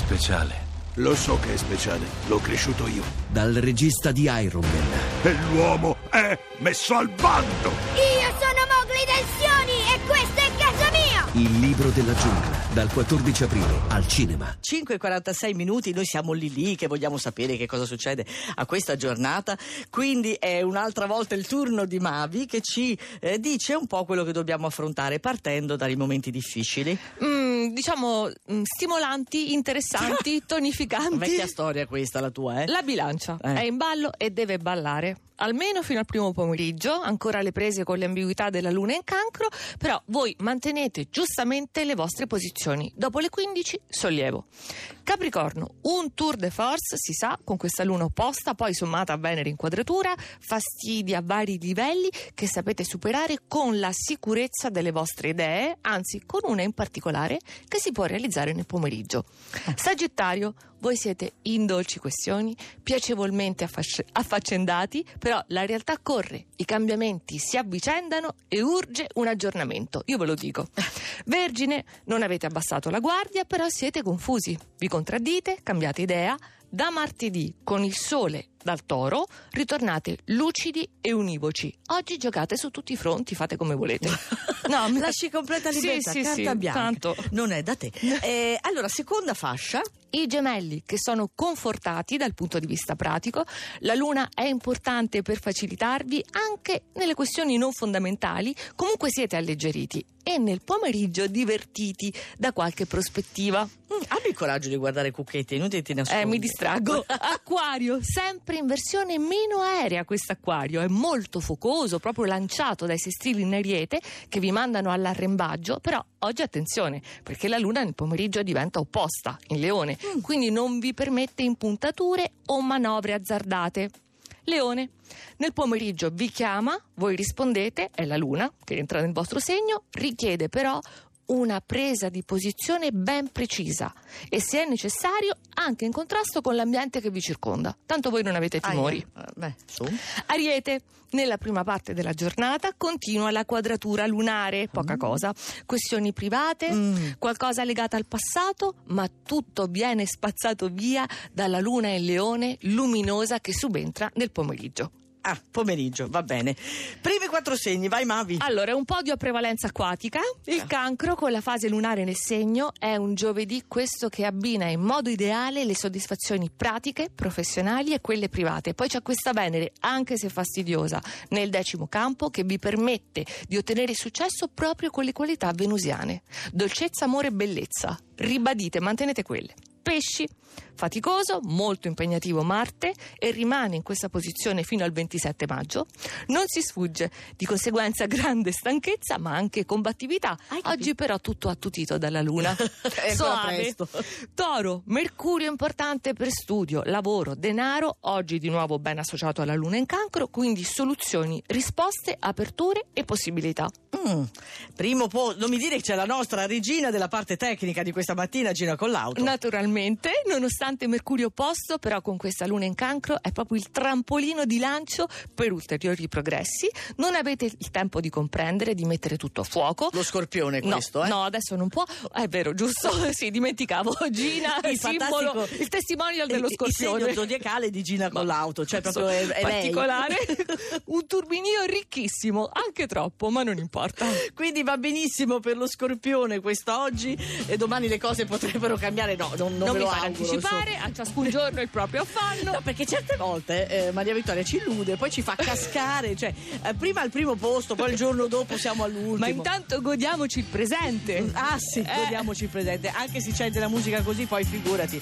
speciale. Lo so che è speciale, l'ho cresciuto io. Dal regista di Iron Man. E l'uomo è messo al bando! Io sono Mowgli Tensioni e questo è casa mia! Il libro della giungla. Dal 14 aprile al cinema. 5.46 minuti, noi siamo lì lì che vogliamo sapere che cosa succede a questa giornata, quindi è un'altra volta il turno di Mavi che ci eh, dice un po' quello che dobbiamo affrontare partendo dai momenti difficili. Mm, diciamo mm, stimolanti, interessanti, tonificanti. Vecchia storia questa la tua, eh? La bilancia Eh. è in ballo e deve ballare. Almeno fino al primo pomeriggio, ancora le prese con le ambiguità della luna in cancro, però voi mantenete giustamente le vostre posizioni. Dopo le 15, sollievo. Capricorno, un tour de force, si sa, con questa luna opposta, poi sommata a Venere in quadratura, fastidi a vari livelli che sapete superare con la sicurezza delle vostre idee, anzi con una in particolare che si può realizzare nel pomeriggio. Sagittario, voi siete in dolci questioni, piacevolmente affasc- affaccendati, però la realtà corre, i cambiamenti si avvicendano e urge un aggiornamento, io ve lo dico. Vergine, non avete abbassato la guardia, però siete confusi, vi contraddite, cambiate idea. Da martedì, con il sole dal toro, ritornate lucidi e univoci. Oggi giocate su tutti i fronti, fate come volete. No, mi- Lasci completa Sì, libertà, sì, carta sì, bianca. tanto. Non è da te. Eh, allora, seconda fascia. I gemelli che sono confortati dal punto di vista pratico, la luna è importante per facilitarvi anche nelle questioni non fondamentali, comunque siete alleggeriti e nel pomeriggio divertiti da qualche prospettiva. Mm, abbi il coraggio di guardare Cucchetti, inutile ti nascondi. Eh, mi distraggo. Acquario, sempre in versione meno aerea quest'acquario, è molto focoso, proprio lanciato dai sestili in ariete che vi mandano all'arrembaggio, però oggi attenzione, perché la luna nel pomeriggio diventa opposta, in leone, quindi non vi permette impuntature o manovre azzardate. Leone, nel pomeriggio vi chiama, voi rispondete, è la luna che entra nel vostro segno, richiede però una presa di posizione ben precisa e se è necessario anche in contrasto con l'ambiente che vi circonda. Tanto voi non avete timori. Eh, beh. Ariete, nella prima parte della giornata continua la quadratura lunare, poca cosa. Questioni private, Mm. qualcosa legata al passato, ma tutto viene spazzato via dalla luna in leone luminosa che subentra nel pomeriggio. Ah, pomeriggio, va bene. Primi quattro segni, vai Mavi. Allora, un podio a prevalenza acquatica. Il cancro con la fase lunare nel segno è un giovedì questo che abbina in modo ideale le soddisfazioni pratiche, professionali e quelle private. Poi c'è questa Venere, anche se fastidiosa, nel decimo campo che vi permette di ottenere successo proprio con le qualità venusiane. Dolcezza, amore e bellezza. Ribadite, mantenete quelle. Pesci, faticoso, molto impegnativo Marte e rimane in questa posizione fino al 27 maggio. Non si sfugge, di conseguenza grande stanchezza ma anche combattività. Oggi però tutto attutito dalla luna. Ancora presto. Toro, Mercurio importante per studio, lavoro, denaro, oggi di nuovo ben associato alla luna in cancro, quindi soluzioni, risposte, aperture e possibilità. Mm. Primo po- non mi dire che c'è la nostra regina della parte tecnica di questa mattina, Gina con l'auto. Naturalmente, nonostante Mercurio opposto, però con questa luna in cancro è proprio il trampolino di lancio per ulteriori progressi. Non avete il tempo di comprendere, di mettere tutto a fuoco. Lo scorpione No, questo, eh? no, adesso non può. È vero, giusto? sì, dimenticavo. Gina, Il il simbolo, il testimonial dello il, il scorpione. segno zodiacale di Gina con l'auto, cioè proprio è, è particolare. Un turbinio ricchissimo, anche troppo, ma non importa. Quindi va benissimo per lo scorpione quest'oggi e domani le cose potrebbero cambiare. No, non, non, Non mi auguro. anticipare, a ciascun giorno il proprio affanno. No, perché certe volte eh, Maria Vittoria ci illude, poi ci fa cascare, cioè eh, prima al primo posto, poi il giorno dopo siamo all'ultimo. Ma intanto godiamoci il presente. Ah sì, Eh. godiamoci il presente, anche se c'è della musica così, poi figurati.